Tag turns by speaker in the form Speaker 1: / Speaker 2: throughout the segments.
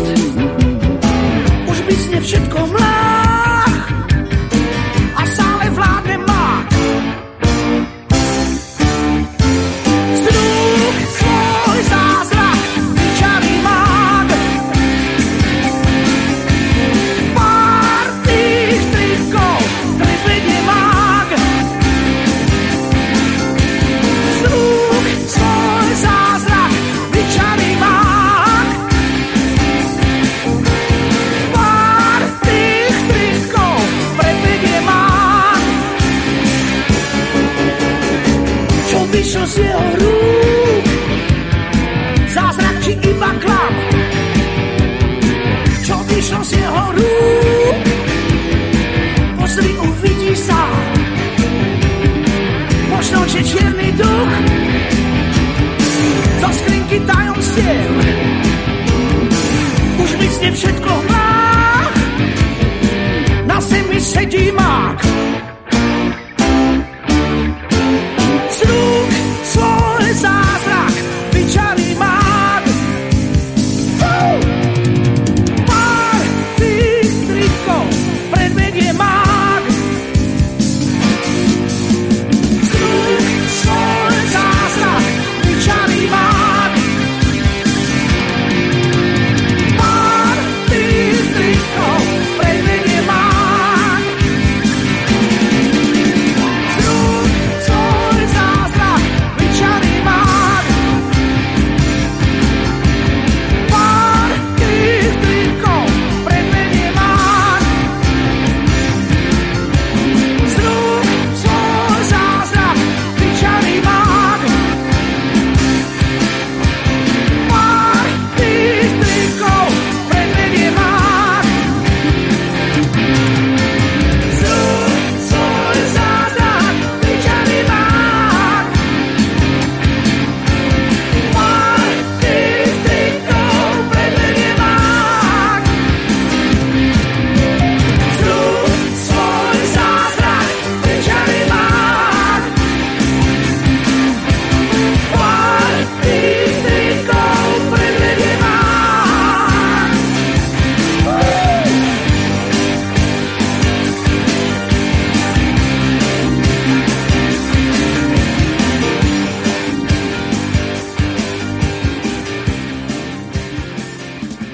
Speaker 1: lost.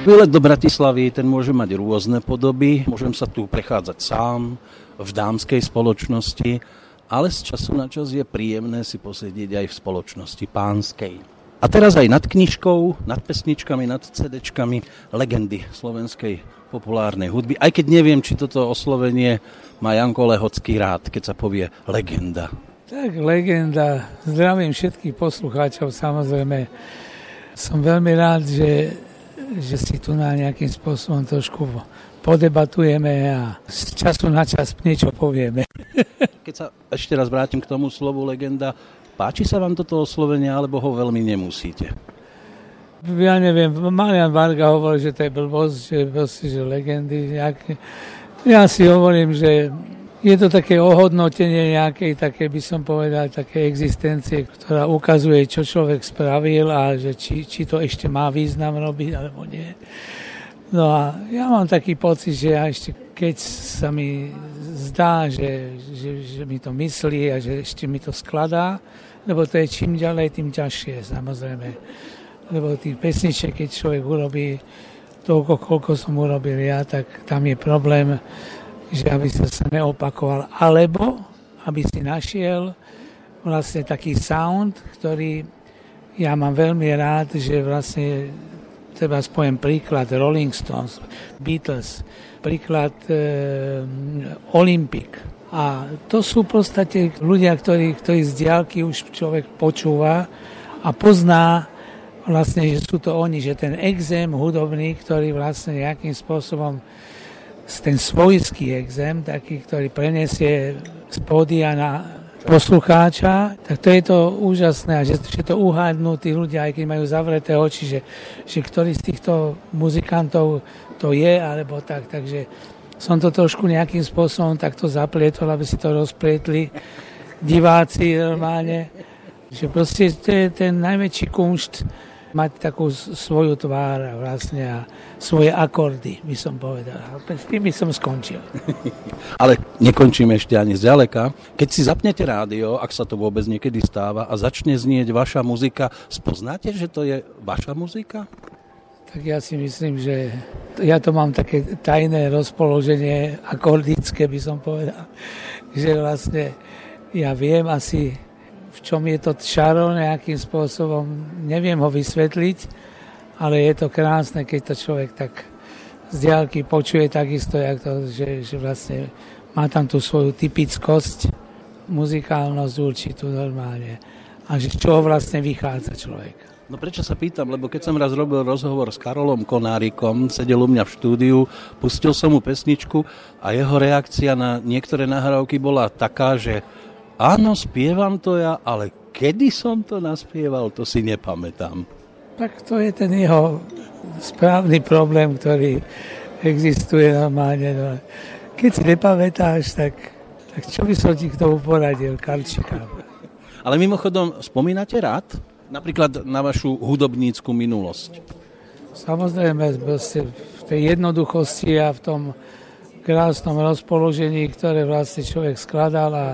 Speaker 2: Výlet do Bratislavy, ten môže mať rôzne podoby. Môžem sa tu prechádzať sám, v dámskej spoločnosti, ale z času na čas je príjemné si posedieť aj v spoločnosti pánskej. A teraz aj nad knižkou, nad pesničkami, nad CDčkami legendy slovenskej populárnej hudby. Aj keď neviem, či toto oslovenie má Janko Lehocký rád, keď sa povie legenda.
Speaker 3: Tak, legenda. Zdravím všetkých poslucháčov, samozrejme. Som veľmi rád, že, že si tu na nejakým spôsobom trošku podebatujeme a z času na čas niečo povieme.
Speaker 2: Keď sa ešte raz vrátim k tomu slovu legenda, páči sa vám toto oslovenie, alebo ho veľmi nemusíte?
Speaker 3: Ja neviem, Marian Varga hovorí, že to je blbosť, že, proste, že legendy nejaké. Ja si hovorím, že je to také ohodnotenie nejakej, také by som povedal, také existencie, ktorá ukazuje, čo človek spravil a že či, či to ešte má význam robiť, alebo nie. No a ja mám taký pocit, že ja ešte keď sa mi zdá, že, že, že mi to myslí a že ešte mi to skladá, lebo to je čím ďalej, tým ťažšie, samozrejme. Lebo tých pesničiek, keď človek urobí toľko, koľko som urobil ja, tak tam je problém, že aby sa sa neopakoval, alebo aby si našiel vlastne taký sound, ktorý ja mám veľmi rád, že vlastne treba spojem príklad Rolling Stones, Beatles, príklad e, Olympic. A to sú v podstate ľudia, ktorí, ktorí z diálky už človek počúva a pozná vlastne, že sú to oni, že ten exém hudobný, ktorý vlastne nejakým spôsobom ten svojský exém, taký, ktorý prenesie z pódia na poslucháča, tak to je to úžasné že, že to uhádnú tí ľudia, aj keď majú zavreté oči, že, že ktorý z týchto muzikantov to je, alebo tak, takže som to trošku nejakým spôsobom takto zaplietol, aby si to rozplietli diváci normálne, že proste to je ten najväčší kunšt, mať takú svoju tvár a vlastne a svoje akordy, by som povedal. S tým by som skončil.
Speaker 2: Ale nekončíme ešte ani zďaleka. Keď si zapnete rádio, ak sa to vôbec niekedy stáva a začne znieť vaša muzika, spoznáte, že to je vaša muzika?
Speaker 3: Tak ja si myslím, že ja to mám také tajné rozpoloženie akordické, by som povedal, že vlastne ja viem asi v čom je to čaro nejakým spôsobom, neviem ho vysvetliť, ale je to krásne, keď to človek tak z diálky počuje takisto, jak to, že, že vlastne má tam tú svoju typickosť, muzikálnosť určitú normálne a že z čoho vlastne vychádza človek.
Speaker 2: No prečo sa pýtam, lebo keď som raz robil rozhovor s Karolom Konárikom, sedel u mňa v štúdiu, pustil som mu pesničku a jeho reakcia na niektoré nahrávky bola taká, že Áno, spievam to ja, ale kedy som to naspieval, to si nepamätám.
Speaker 3: Tak to je ten jeho správny problém, ktorý existuje normálne. No. Keď si nepamätáš, tak, tak čo by som ti k tomu poradil, Karčika?
Speaker 2: Ale mimochodom, spomínate rád napríklad na vašu hudobnícku minulosť?
Speaker 3: Samozrejme, v tej jednoduchosti a v tom krásnom rozpoložení, ktoré vlastne človek skladal a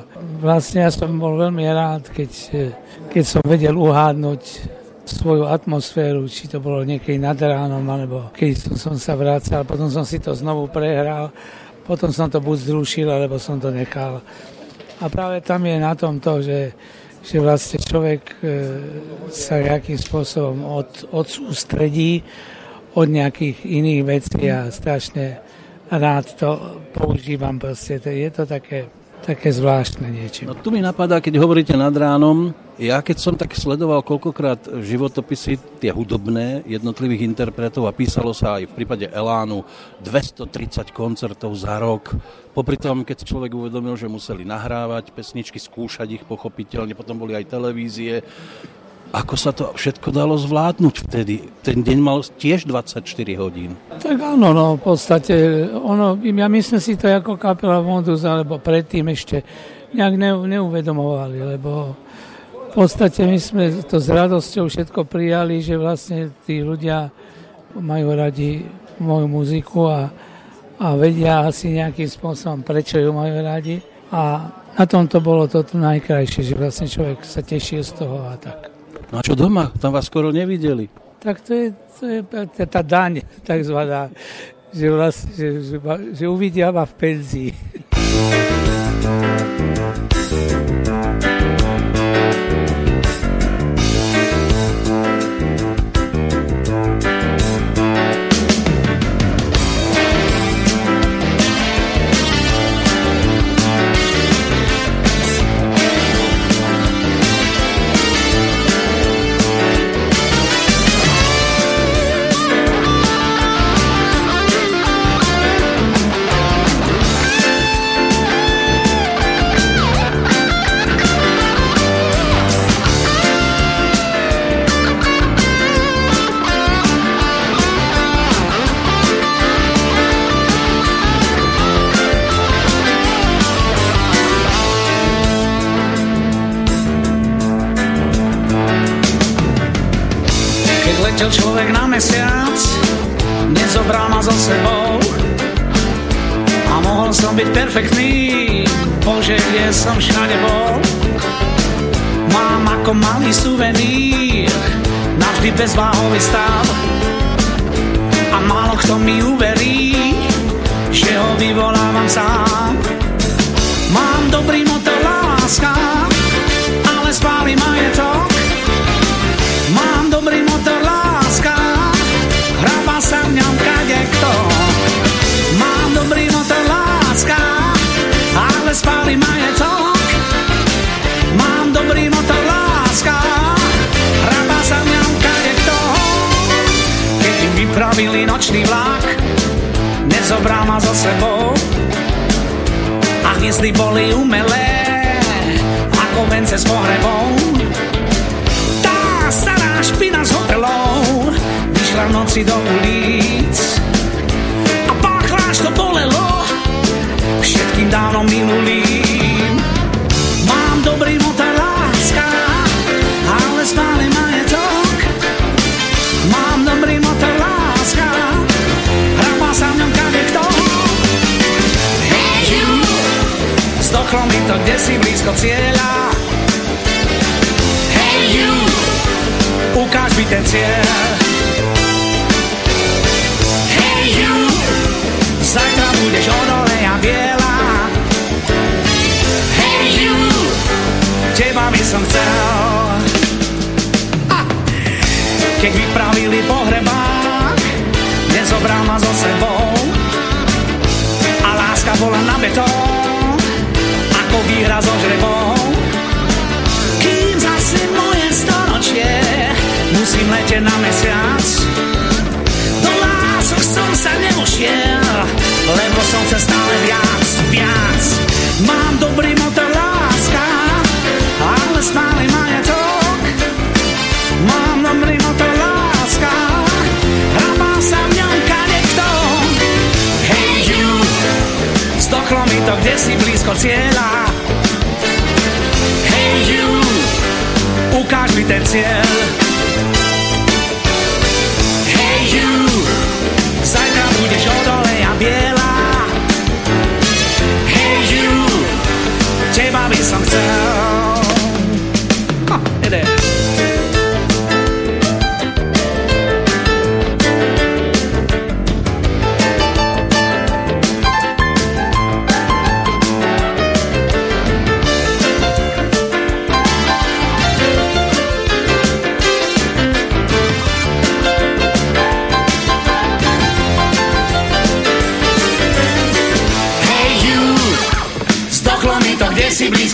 Speaker 3: vlastne ja som bol veľmi rád, keď, keď som vedel uhádnuť svoju atmosféru, či to bolo niekedy nad ránom, alebo keď som, sa vracal, potom som si to znovu prehral, potom som to buď zrušil, alebo som to nechal. A práve tam je na tom to, že, že vlastne človek e, sa nejakým spôsobom od, odsústredí od nejakých iných vecí a strašne rád to používam proste. Je to také, také zvláštne niečo.
Speaker 2: No tu mi napadá, keď hovoríte nad ránom, ja keď som tak sledoval koľkokrát životopisy, tie hudobné jednotlivých interpretov a písalo sa aj v prípade Elánu 230 koncertov za rok. Popri tom, keď človek uvedomil, že museli nahrávať pesničky, skúšať ich pochopiteľne, potom boli aj televízie, ako sa to všetko dalo zvládnuť vtedy? Ten deň mal tiež 24 hodín.
Speaker 3: Tak áno, no v podstate, ono, ja myslím si to ako kapela Modus, alebo predtým ešte nejak ne, neuvedomovali, lebo v podstate my sme to s radosťou všetko prijali, že vlastne tí ľudia majú radi moju muziku a, a vedia asi nejakým spôsobom, prečo ju majú radi. A na tom to bolo to najkrajšie, že vlastne človek sa tešil z toho a tak.
Speaker 2: No a čo doma? Tam vás skoro nevideli.
Speaker 3: Tak to je, to je tá daň, takzvaná, že, vlastne, že, že, že uvidia ma v penzii.
Speaker 1: Som všade bol. Mám ako malý suvenír, navždy bezváhový stav a málo kto mi uverí, že ho vyvolávam
Speaker 4: pripravili nočný vlak, nezobral ma so sebou. A hniezdy boli umelé, ako vence s pohrebou. Tá stará špina z hotelov vyšla v noci do ulic. A páchla, až to bolelo, všetkým dávno minulým. Mám dobrý motor, zdochlo mi to, kde si blízko cieľa. Hey you, ukáž mi ten cieľ. Hey you, zajtra budeš odole a biela. Hey you, teba by som chcel. Letieť na mesiac. Do lások som sa nevošiel, lebo som chcel stále viac, viac. Mám dobrý motor, láska, ale stále majetok. Mám dobrý motor, láska, hrabá sa v ňom kadekto. Hey you, zdochlo mi to, kde si blízko cieľa. Hey you, ukáž mi ten cieľ. Teba by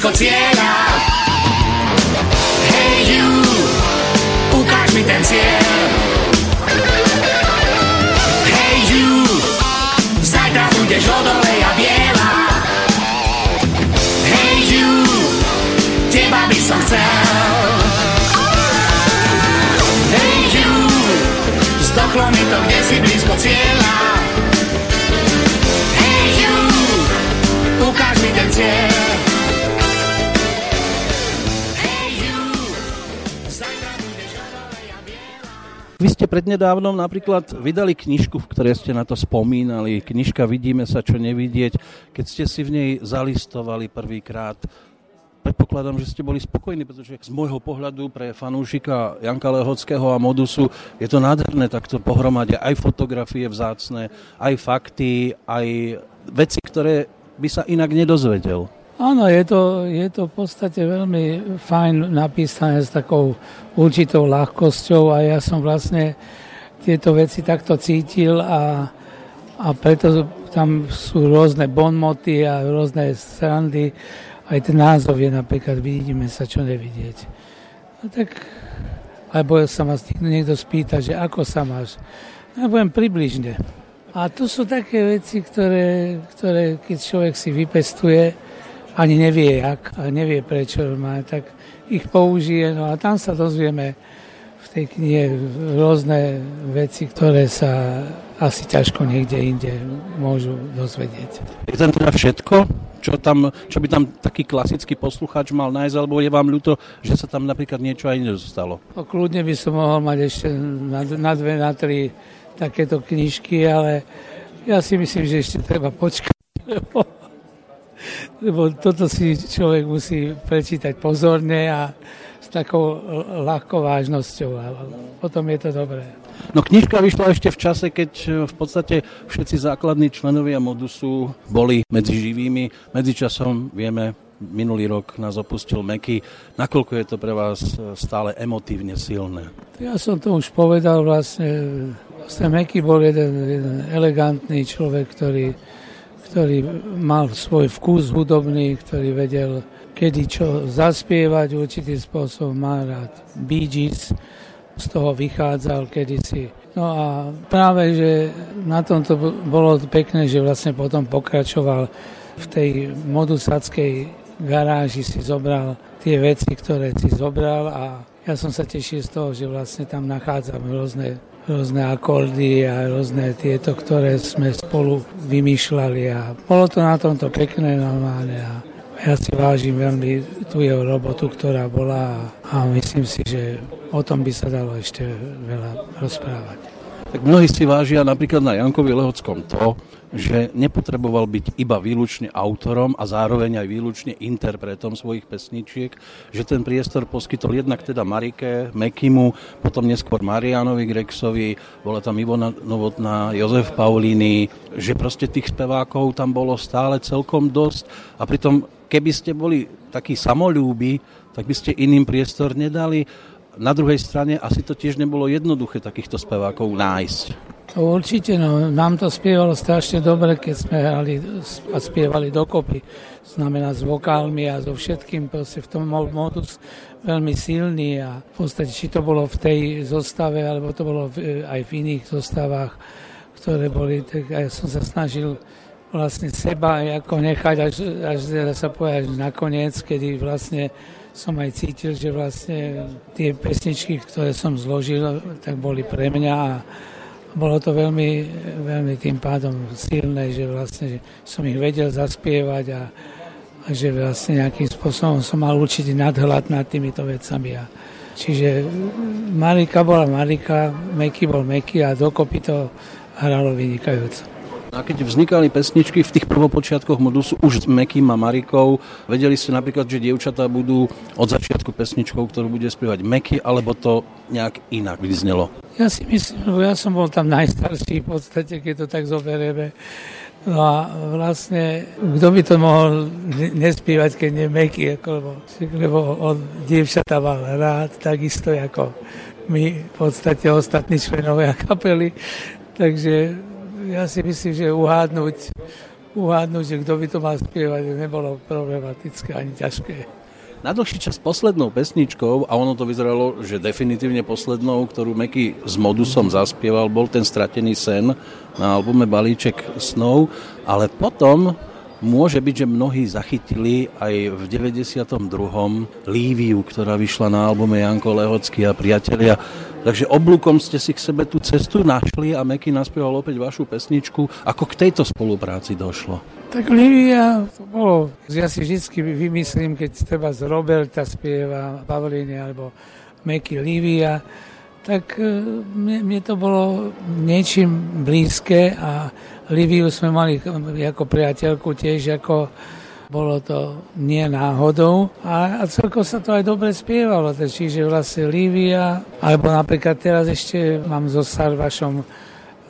Speaker 4: blízko cieľa. Hey you, ukáž mi ten cieľ. Hey you, zajtra budeš odole a biela. Hey you, teba by som chcel. Hey you, zdochlo mi to, kde si blízko cieľa.
Speaker 2: Prednedávnom napríklad vydali knižku, v ktorej ste na to spomínali. Knižka Vidíme sa, čo nevidieť. Keď ste si v nej zalistovali prvýkrát, predpokladám, že ste boli spokojní, pretože z môjho pohľadu pre fanúšika Janka Lehockého a Modusu je to nádherné takto pohromade. Aj fotografie vzácne, aj fakty, aj veci, ktoré by sa inak nedozvedel.
Speaker 3: Áno, je to, je to v podstate veľmi fajn napísané s takou určitou ľahkosťou a ja som vlastne tieto veci takto cítil a, a preto tam sú rôzne bonmoty a rôzne srandy. Aj ten názov je napríklad Vidíme sa, čo nevidieť. No tak, alebo sa ma niekto spýta, že ako sa máš. No, ja poviem približne. A tu sú také veci, ktoré, ktoré keď človek si vypestuje, ani nevie jak, a nevie prečo má, tak ich použije. No a tam sa dozvieme v tej knihe rôzne veci, ktoré sa asi ťažko niekde inde môžu dozvedieť.
Speaker 2: Je tam teda všetko, čo, tam, čo by tam taký klasický poslucháč mal nájsť, alebo je vám ľúto, že sa tam napríklad niečo aj nedostalo?
Speaker 3: No, kľudne by som mohol mať ešte na, na dve, na tri takéto knižky, ale ja si myslím, že ešte treba počkať, lebo, toto si človek musí prečítať pozorne a s takou ľahkou vážnosťou a potom je to dobré.
Speaker 2: No knižka vyšla ešte v čase, keď e, v podstate všetci základní členovia Modusu boli medzi živými. Medzičasom vieme, minulý rok nás opustil Meky. Nakoľko je to pre vás e, stále emotívne silné?
Speaker 3: Ja som to už povedal vlastne. Vlastne Meky bol jeden, jeden elegantný človek, ktorý, ktorý mal svoj vkus hudobný, ktorý vedel kedy čo zaspievať určitým spôsobom. Má rád Bee Gees, z toho vychádzal kedysi. No a práve, že na tom to bolo pekné, že vlastne potom pokračoval v tej modusackej garáži si zobral tie veci, ktoré si zobral a ja som sa tešil z toho, že vlastne tam nachádzam rôzne, rôzne akordy a rôzne tieto, ktoré sme spolu vymýšľali a bolo to na tomto pekné normálne a ja si vážim veľmi tú jeho robotu, ktorá bola a myslím si, že o tom by sa dalo ešte veľa rozprávať.
Speaker 2: Tak mnohí si vážia napríklad na Jankovi Lehockom to, že nepotreboval byť iba výlučne autorom a zároveň aj výlučne interpretom svojich pesničiek, že ten priestor poskytol jednak teda Marike, Mekimu, potom neskôr Marianovi Grexovi, bola tam Ivona Novotná, Jozef Paulíny, že proste tých spevákov tam bolo stále celkom dosť a pritom keby ste boli takí samolúbi, tak by ste iným priestor nedali. Na druhej strane asi to tiež nebolo jednoduché takýchto spevákov nájsť.
Speaker 3: Určite, no, nám to spievalo strašne dobre, keď sme hrali a spievali dokopy. Znamená s vokálmi a so všetkým, proste v tom modus veľmi silný a v podstate, či to bolo v tej zostave, alebo to bolo v, aj v iných zostavách, ktoré boli, tak ja som sa snažil vlastne seba ako nechať až, až sa povedať nakoniec, kedy vlastne som aj cítil, že vlastne tie pesničky, ktoré som zložil, tak boli pre mňa a bolo to veľmi, veľmi tým pádom silné, že vlastne že som ich vedel zaspievať a, a že vlastne nejakým spôsobom som mal určitý nadhľad nad týmito vecami. A, čiže Marika bola Marika, Meky bol Meky a dokopy to hralo vynikajúco.
Speaker 2: A keď vznikali pesničky v tých prvopočiatkoch modusu už s Mekým a Marikou, vedeli ste napríklad, že dievčatá budú od začiatku pesničkou, ktorú bude spievať Meky, alebo to nejak inak vyznelo?
Speaker 3: Ja si myslím, lebo ja som bol tam najstarší v podstate, keď to tak zoberieme. No a vlastne, kto by to mohol nespievať, keď nie Meky, lebo, lebo on dievčatá mal rád, takisto ako my, v podstate ostatní členovia kapely. Takže ja si myslím, že uhádnuť, uhádnuť, že kto by to mal spievať, nebolo problematické ani ťažké.
Speaker 2: Na dlhší čas poslednou pesničkou, a ono to vyzeralo, že definitívne poslednou, ktorú Meky s Modusom zaspieval, bol ten stratený sen na albume Balíček snov, ale potom Môže byť, že mnohí zachytili aj v 92. Líviu, ktorá vyšla na albume Janko Lehocký a priatelia. Takže oblúkom ste si k sebe tú cestu našli a Meky naspieval opäť vašu pesničku. Ako k tejto spolupráci došlo?
Speaker 3: Tak Lívia, to bolo, ja si vždy vymyslím, keď treba z Roberta spieva Pavlíny alebo Meky Lívia, tak e, mne, mne to bolo niečím blízke a Liviu sme mali ako priateľku tiež, ako bolo to nie náhodou a, a celko sa to aj dobre spievalo, čiže vlastne Livia, alebo napríklad teraz ešte mám so Sarvašom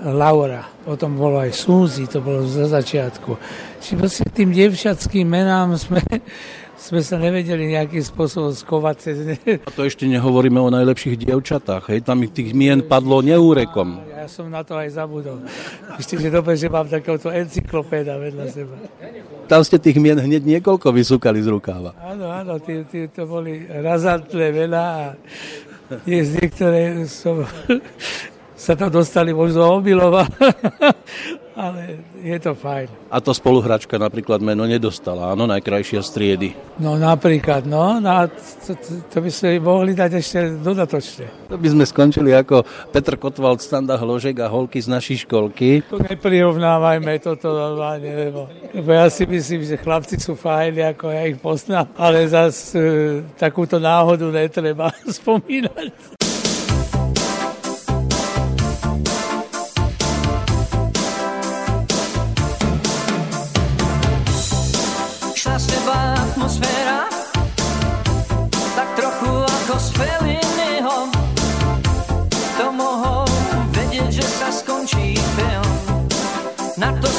Speaker 3: Laura, potom bolo aj Súzi, to bolo za začiatku. Čiže vlastne tým devčatským menám sme sme sa nevedeli nejakým spôsobom skovať cez ne.
Speaker 2: A to ešte nehovoríme o najlepších dievčatách, hej? Tam tých mien padlo neúrekom.
Speaker 3: Ja som na to aj zabudol. Ešte, že dobre, že mám takéto encyklopéda vedľa seba.
Speaker 2: Tam ste tých mien hneď niekoľko vysúkali z rukáva.
Speaker 3: Áno, áno, tí, tí, to boli razantné veľa a je z niektoré som sa tam dostali možno omylova, ale je to fajn.
Speaker 2: A to spoluhračka napríklad meno nedostala, áno, najkrajšia striedy.
Speaker 3: No napríklad, no, no to, to, to by sme mohli dať ešte dodatočne.
Speaker 2: To by sme skončili ako Petr Kotwald, Standa Hložek a holky z našej školky.
Speaker 3: To neprirovnávajme toto normálne, lebo, lebo ja si myslím, že chlapci sú fajni, ako ja ich poznám, ale zase e, takúto náhodu netreba spomínať.
Speaker 5: Na to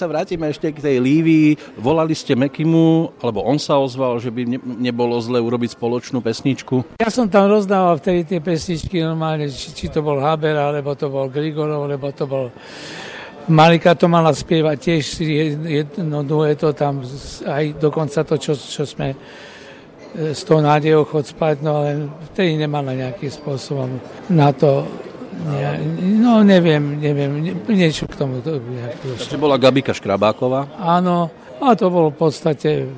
Speaker 5: sa
Speaker 2: vrátime ešte k tej Lívii, volali ste Mekimu, alebo on sa ozval, že by ne, nebolo zle urobiť spoločnú pesničku.
Speaker 3: Ja som tam rozdával vtedy tie pesničky normálne, či, či to bol Haber, alebo to bol Grigorov, alebo to bol... Malika to mala spievať tiež jedno dueto tam, aj dokonca to, čo, čo sme e, s tou nádejou chod spať, no ale vtedy nemala nejakým spôsobom na to, ne, no neviem, neviem, ne- niečo k tomu to došlo.
Speaker 2: Ešte bola Gabika Škrabáková.
Speaker 3: Áno, a to bol v podstate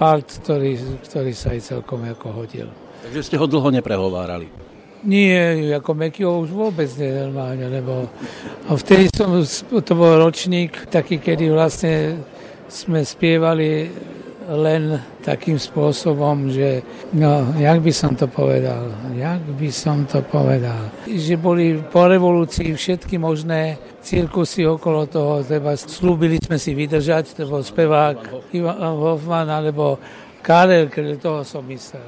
Speaker 3: part, ktorý, ktorý sa aj celkom ako hodil.
Speaker 2: Takže ste ho dlho neprehovárali.
Speaker 3: Nie, ako Mekio už vôbec nie normálne, lebo a vtedy som, to bol ročník taký, kedy vlastne sme spievali len takým spôsobom, že no, jak by som to povedal, jak by som to povedal, že boli po revolúcii všetky možné cirkusy okolo toho, teda slúbili sme si vydržať, bol spevák Ivan Hoffman alebo Karel, toho som myslel.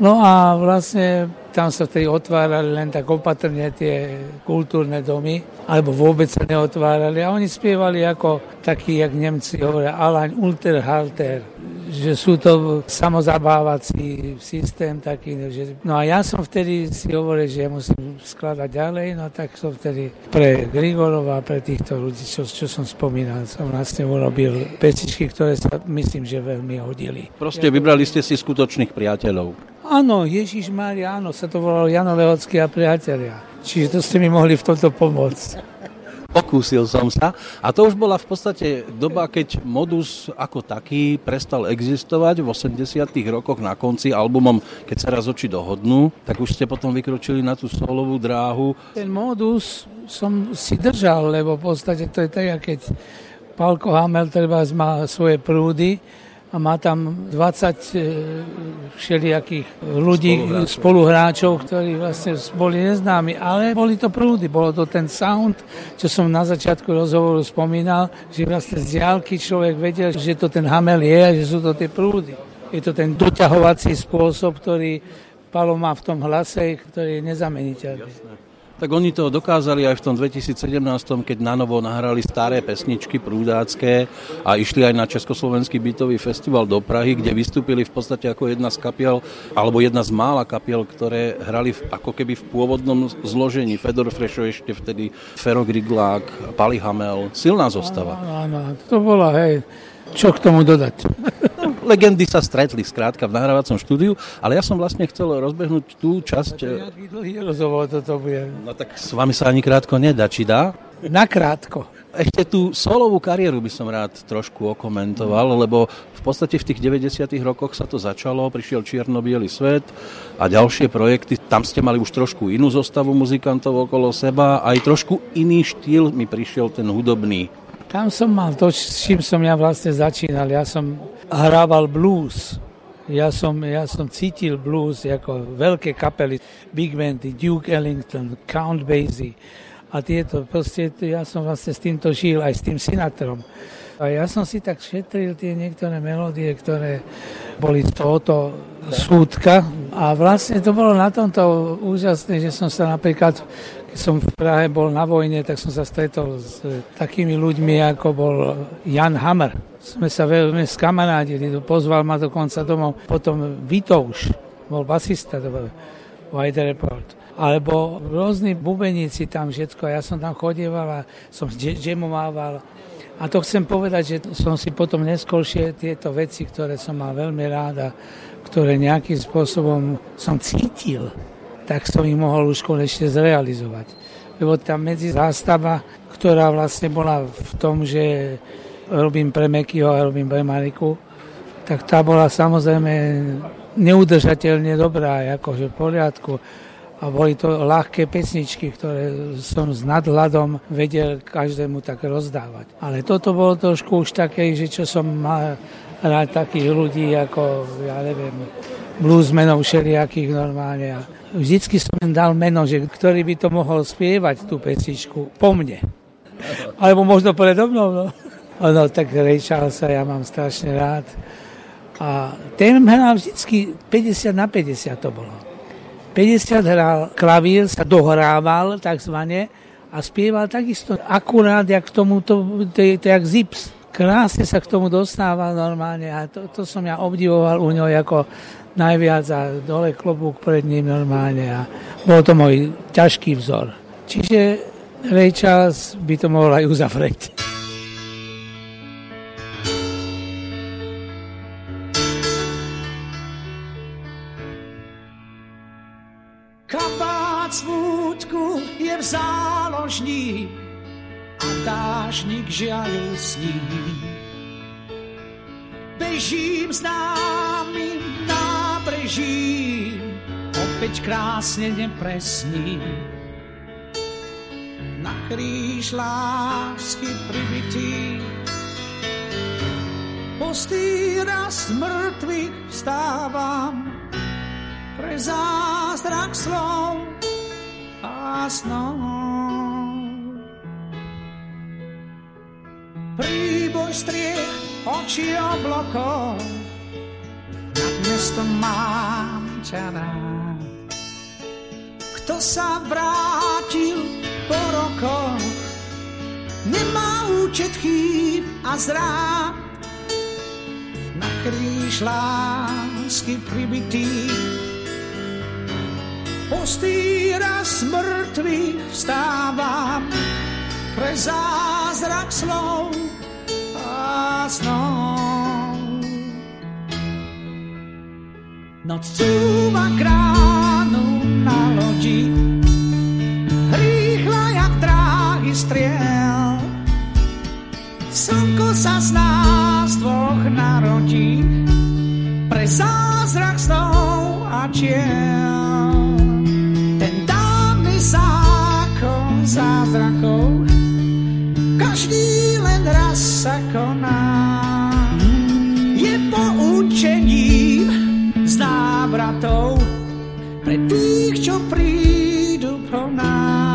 Speaker 3: No a vlastne tam sa vtedy otvárali len tak opatrne tie kultúrne domy, alebo vôbec sa neotvárali. A oni spievali ako takí, jak Nemci hovoria, Alain Unterhalter, že sú to samozabávací systém taký. Že... No a ja som vtedy si hovoril, že musím skladať ďalej, no tak som vtedy pre Grigorova, pre týchto ľudí, čo, čo som spomínal, som vlastne urobil pesičky, ktoré sa myslím, že veľmi hodili.
Speaker 2: Proste vybrali ste si skutočných priateľov.
Speaker 3: Áno, Ježiš Mária, áno, sa to volalo Jano Lehocký a priatelia. Čiže to ste mi mohli v tomto pomôcť.
Speaker 2: Pokúsil som sa. A to už bola v podstate doba, keď modus ako taký prestal existovať v 80 rokoch na konci albumom Keď sa raz oči dohodnú, tak už ste potom vykročili na tú solovú dráhu.
Speaker 3: Ten modus som si držal, lebo v podstate to je tak, keď Pálko Hamel treba má svoje prúdy a má tam 20 e, všelijakých ľudí, spoluhráčov. spoluhráčov, ktorí vlastne boli neznámi, ale boli to prúdy, bolo to ten sound, čo som na začiatku rozhovoru spomínal, že vlastne z diálky človek vedel, že to ten Hamel je a že sú to tie prúdy. Je to ten doťahovací spôsob, ktorý Palo má v tom hlase, ktorý je nezameniteľný.
Speaker 2: Tak oni to dokázali aj v tom 2017, keď na novo nahrali staré pesničky prúdácké a išli aj na Československý bytový festival do Prahy, kde vystúpili v podstate ako jedna z kapiel, alebo jedna z mála kapiel, ktoré hrali v, ako keby v pôvodnom zložení. Fedor Frešo ešte vtedy, Fero Griglák, Pali Hamel. Silná zostava.
Speaker 3: Áno, áno, to bola, hej, čo k tomu dodať.
Speaker 2: legendy sa stretli skrátka v nahrávacom štúdiu, ale ja som vlastne chcel rozbehnúť tú časť...
Speaker 3: To je nejaký dlhý rozhovor toto bude.
Speaker 2: No tak s vami sa ani krátko nedá, či dá?
Speaker 3: Nakrátko.
Speaker 2: Ešte tú solovú kariéru by som rád trošku okomentoval, lebo v podstate v tých 90 rokoch sa to začalo, prišiel čierno svet a ďalšie projekty. Tam ste mali už trošku inú zostavu muzikantov okolo seba, aj trošku iný štýl mi prišiel ten hudobný.
Speaker 3: Tam som mal to, s čím som ja vlastne začínal. Ja som hrával blues. Ja som, ja som cítil blues ako veľké kapely, big bandy, Duke Ellington, Count Basie a tieto, proste ja som vlastne s týmto žil, aj s tým Sinatrom. A ja som si tak šetril tie niektoré melódie, ktoré boli z tohoto súdka a vlastne to bolo na tomto úžasné, že som sa napríklad, som v Prahe bol na vojne, tak som sa stretol s takými ľuďmi, ako bol Jan Hammer. Sme sa veľmi skamarádili, pozval ma dokonca domov. Potom Vitouš, bol basista, bol White Report alebo rôzni bubeníci tam všetko. Ja som tam chodieval a som džemovával. A to chcem povedať, že som si potom neskôršie tieto veci, ktoré som mal veľmi rád a ktoré nejakým spôsobom som cítil, tak som ich mohol už konečne zrealizovať. Lebo tam medzi zástava, ktorá vlastne bola v tom, že robím pre Mekyho a robím pre Mariku, tak tá bola samozrejme neudržateľne dobrá, akože v poriadku a boli to ľahké pesničky, ktoré som s nadhľadom vedel každému tak rozdávať. Ale toto bolo trošku už také, že čo som mal rád takých ľudí ako, ja neviem, bluesmenov všelijakých normálne. A vždycky som im dal meno, že ktorý by to mohol spievať, tú pesničku, po mne. Alebo možno predo mnou, no. No, tak Ray Charlesa ja mám strašne rád. A ten hral vždycky 50 na 50 to bolo. 50 hral klavír, sa dohrával takzvané a spieval takisto akurát, jak tomu, to, to, to, to jak zips. Krásne sa k tomu dostával normálne a to, to som ja obdivoval u ňo ako najviac a dole klobúk pred ním normálne a bol to môj ťažký vzor. Čiže Ray Charles by to mohol aj uzavrieť.
Speaker 4: Dážnik žiaľu sní. Bežím známym nábrežím, opäť krásne nepresní. Na kríž lásky pribitý, postý raz mŕtvych vstávam, pre zázrak slov a snou. Príboj striech, oči oblokov, nad mestom mám ťa rád. Kto sa vrátil po rokoch, nemá účet chýb a zrát. Na kríž lásky pribitý Pustý raz mŕtvych vstávam pre zázrak slov a snov. Noc cúva kránu na lodi, rýchla jak dráhy striel. Slnko sa z nás dvoch narodí pre zázrak pre tých, čo prídu po nás.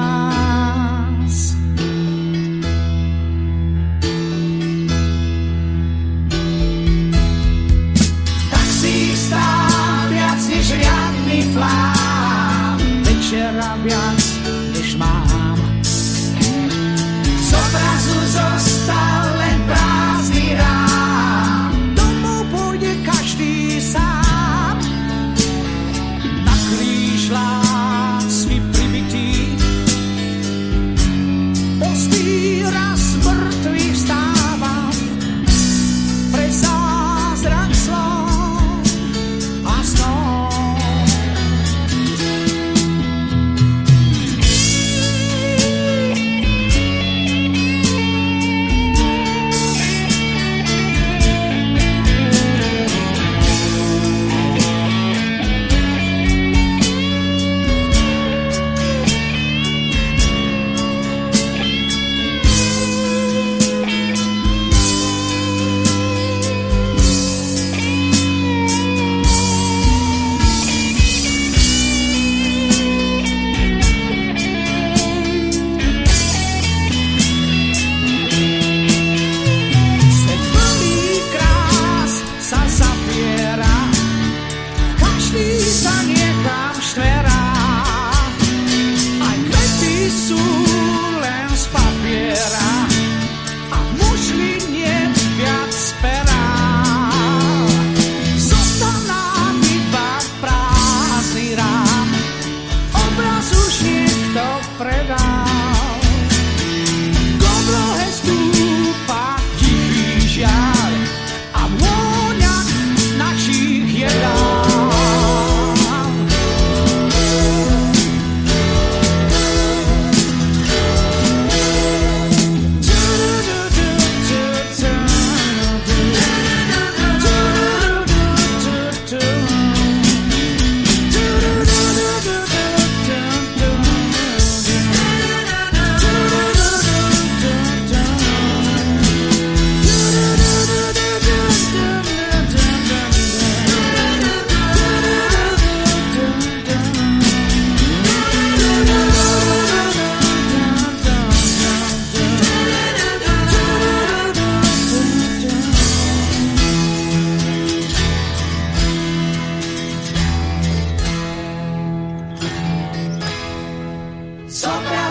Speaker 4: Tak si stál viac než riadný flám, večera viac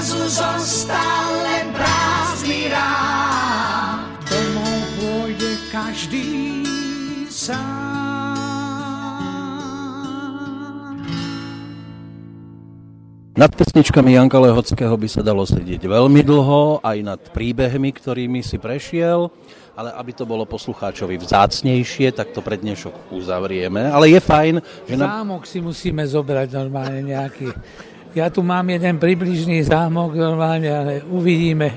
Speaker 4: obrazu zostal len prázdny rád. Domov pôjde každý sám.
Speaker 2: Nad pesničkami Janka Lehockého by sa dalo sedieť veľmi dlho, aj nad príbehmi, ktorými si prešiel, ale aby to bolo poslucháčovi vzácnejšie, tak to pre dnešok uzavrieme. Ale je fajn, že na...
Speaker 3: Zámok si musíme zobrať normálne nejaký. Ja tu mám jeden približný zámok normálne, ale uvidíme,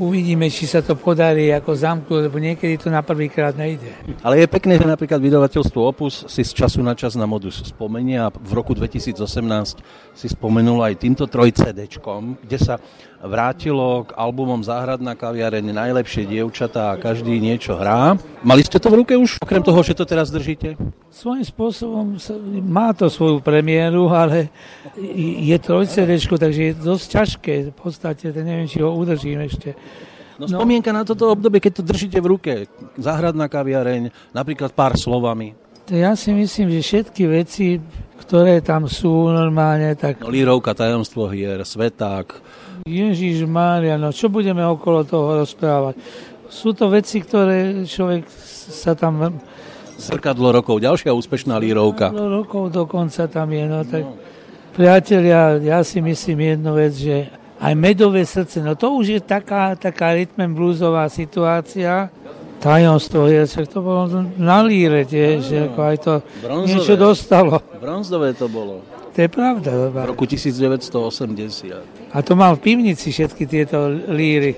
Speaker 3: uvidíme, či sa to podarí ako zamknúť, lebo niekedy to na prvýkrát nejde.
Speaker 2: Ale je pekné, že napríklad vydavateľstvo Opus si z času na čas na modus spomenie a v roku 2018 si spomenul aj týmto 3 CDčkom, kde sa vrátilo k albumom Záhradná kaviareň, Najlepšie dievčatá a každý niečo hrá. Mali ste to v ruke už, okrem toho, že to teraz držíte?
Speaker 3: Svojím spôsobom má to svoju premiéru, ale je to CDčko, takže je dosť ťažké. V podstate, neviem, či ho udržím ešte.
Speaker 2: No, spomienka na toto obdobie, keď to držíte v ruke, Záhradná kaviareň, napríklad pár slovami.
Speaker 3: To ja si myslím, že všetky veci, ktoré tam sú normálne, tak
Speaker 2: No, Lírovka, tajomstvo hier, Sveták,
Speaker 3: Ježiš Mária, no čo budeme okolo toho rozprávať? Sú to veci, ktoré človek sa tam...
Speaker 2: Zrkadlo rokov, ďalšia úspešná lírovka.
Speaker 3: No, rokov dokonca tam je, no tak... Priatelia, ja si myslím jednu vec, že aj medové srdce, no to už je taká, taká rytmem bluesová situácia, tajomstvo je, to bolo na líre tiež, že ako aj to
Speaker 2: Bronzové.
Speaker 3: niečo dostalo.
Speaker 2: Bronzové to bolo.
Speaker 3: To je pravda.
Speaker 2: V
Speaker 3: doba.
Speaker 2: roku 1980.
Speaker 3: A to mám v pivnici všetky tieto líry.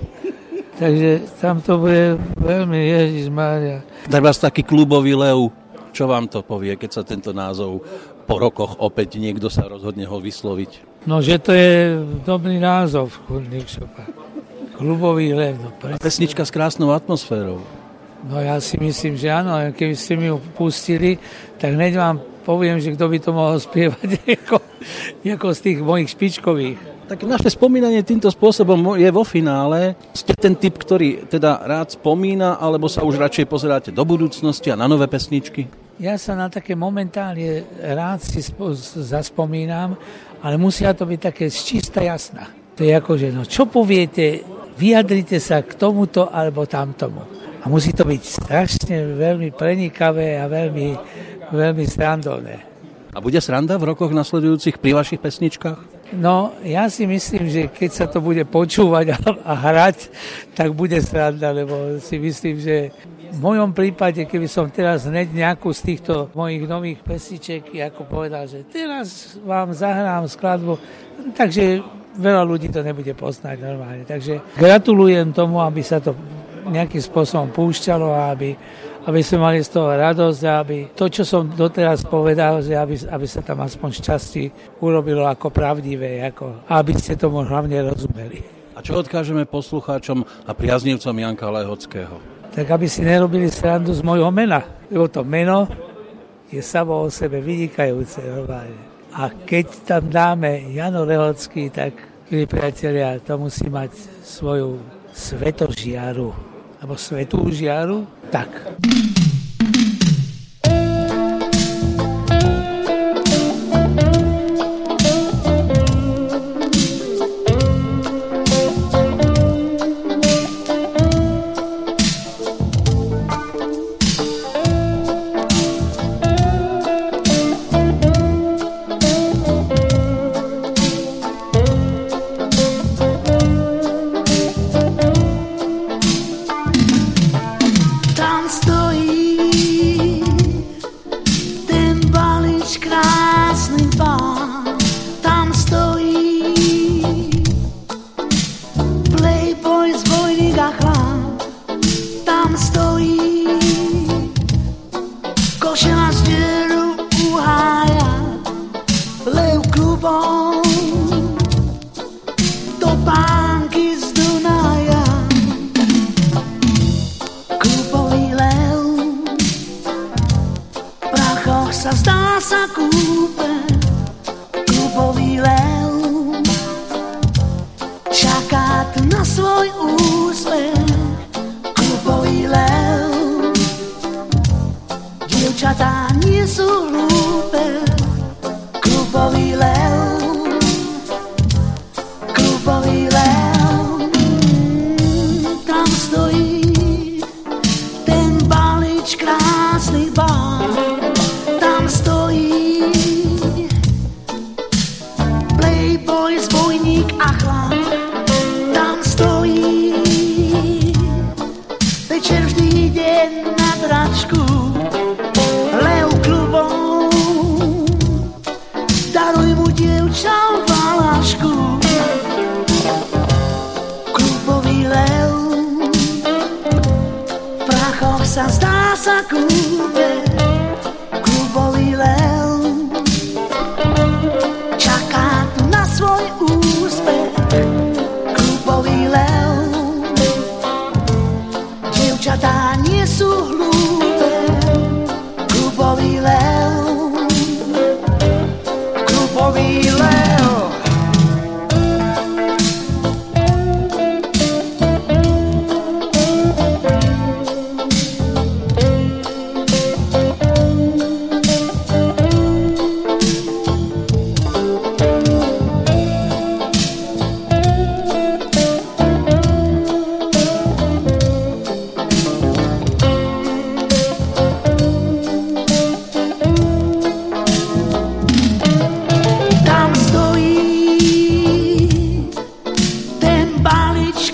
Speaker 3: Takže tam to bude veľmi Ježiš Mária.
Speaker 2: Treba taký klubový lev. Čo vám to povie, keď sa tento názov po rokoch opäť niekto sa rozhodne ho vysloviť?
Speaker 3: No, že to je dobrý názov, kurník šopa. Klubový lev, no.
Speaker 2: Pesnička s krásnou atmosférou.
Speaker 3: No ja si myslím, že áno, keby ste mi ju pustili, tak hneď vám poviem, že kto by to mohol spievať ako, ako z tých mojich špičkových.
Speaker 2: Tak naše spomínanie týmto spôsobom je vo finále. Ste ten typ, ktorý teda rád spomína, alebo sa už radšej pozeráte do budúcnosti a na nové pesničky?
Speaker 3: Ja sa na také momentálne rád si spo- zaspomínam, ale musia to byť také z čista jasná. To je ako, že no čo poviete, vyjadrite sa k tomuto alebo tamtomu. A musí to byť strašne veľmi prenikavé a veľmi, veľmi strandovné.
Speaker 2: A bude sranda v rokoch nasledujúcich pri vašich pesničkách?
Speaker 3: No, ja si myslím, že keď sa to bude počúvať a, a hrať, tak bude sranda, lebo si myslím, že v mojom prípade, keby som teraz hneď nejakú z týchto mojich nových pesniček, ako povedal, že teraz vám zahrám skladbu, takže veľa ľudí to nebude poznať normálne. Takže gratulujem tomu, aby sa to nejakým spôsobom púšťalo a aby, aby sme mali z toho radosť a aby to, čo som doteraz povedal, že aby, aby sa tam aspoň šťastí urobilo ako pravdivé, ako, aby ste tomu hlavne rozumeli.
Speaker 2: A čo odkážeme poslucháčom a priaznivcom Janka Lehockého?
Speaker 3: Tak aby si nerobili srandu z mojho mena, lebo to meno je samo o sebe vynikajúce normálne. A keď tam dáme Jano Lehocký, tak, milí priatelia, to musí mať svoju svetožiaru alebo svetú žiaru, tak.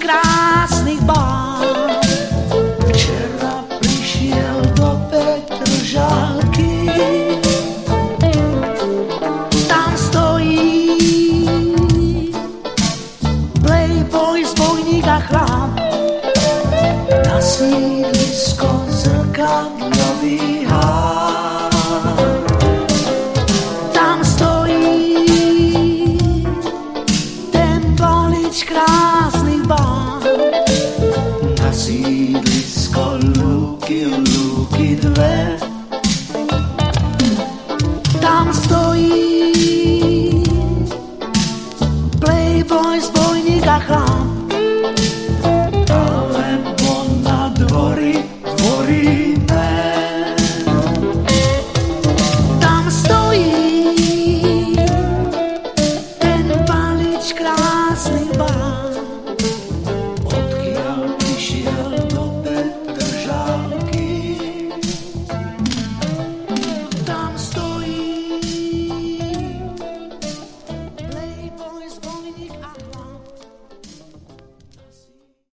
Speaker 1: that